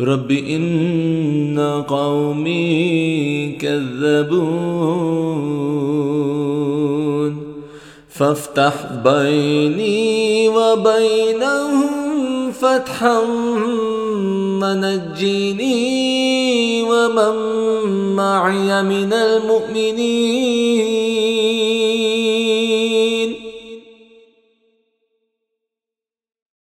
رب إن قومي كذبون فافتح بيني وبينهم فتحا ونجيني ومن معي من المؤمنين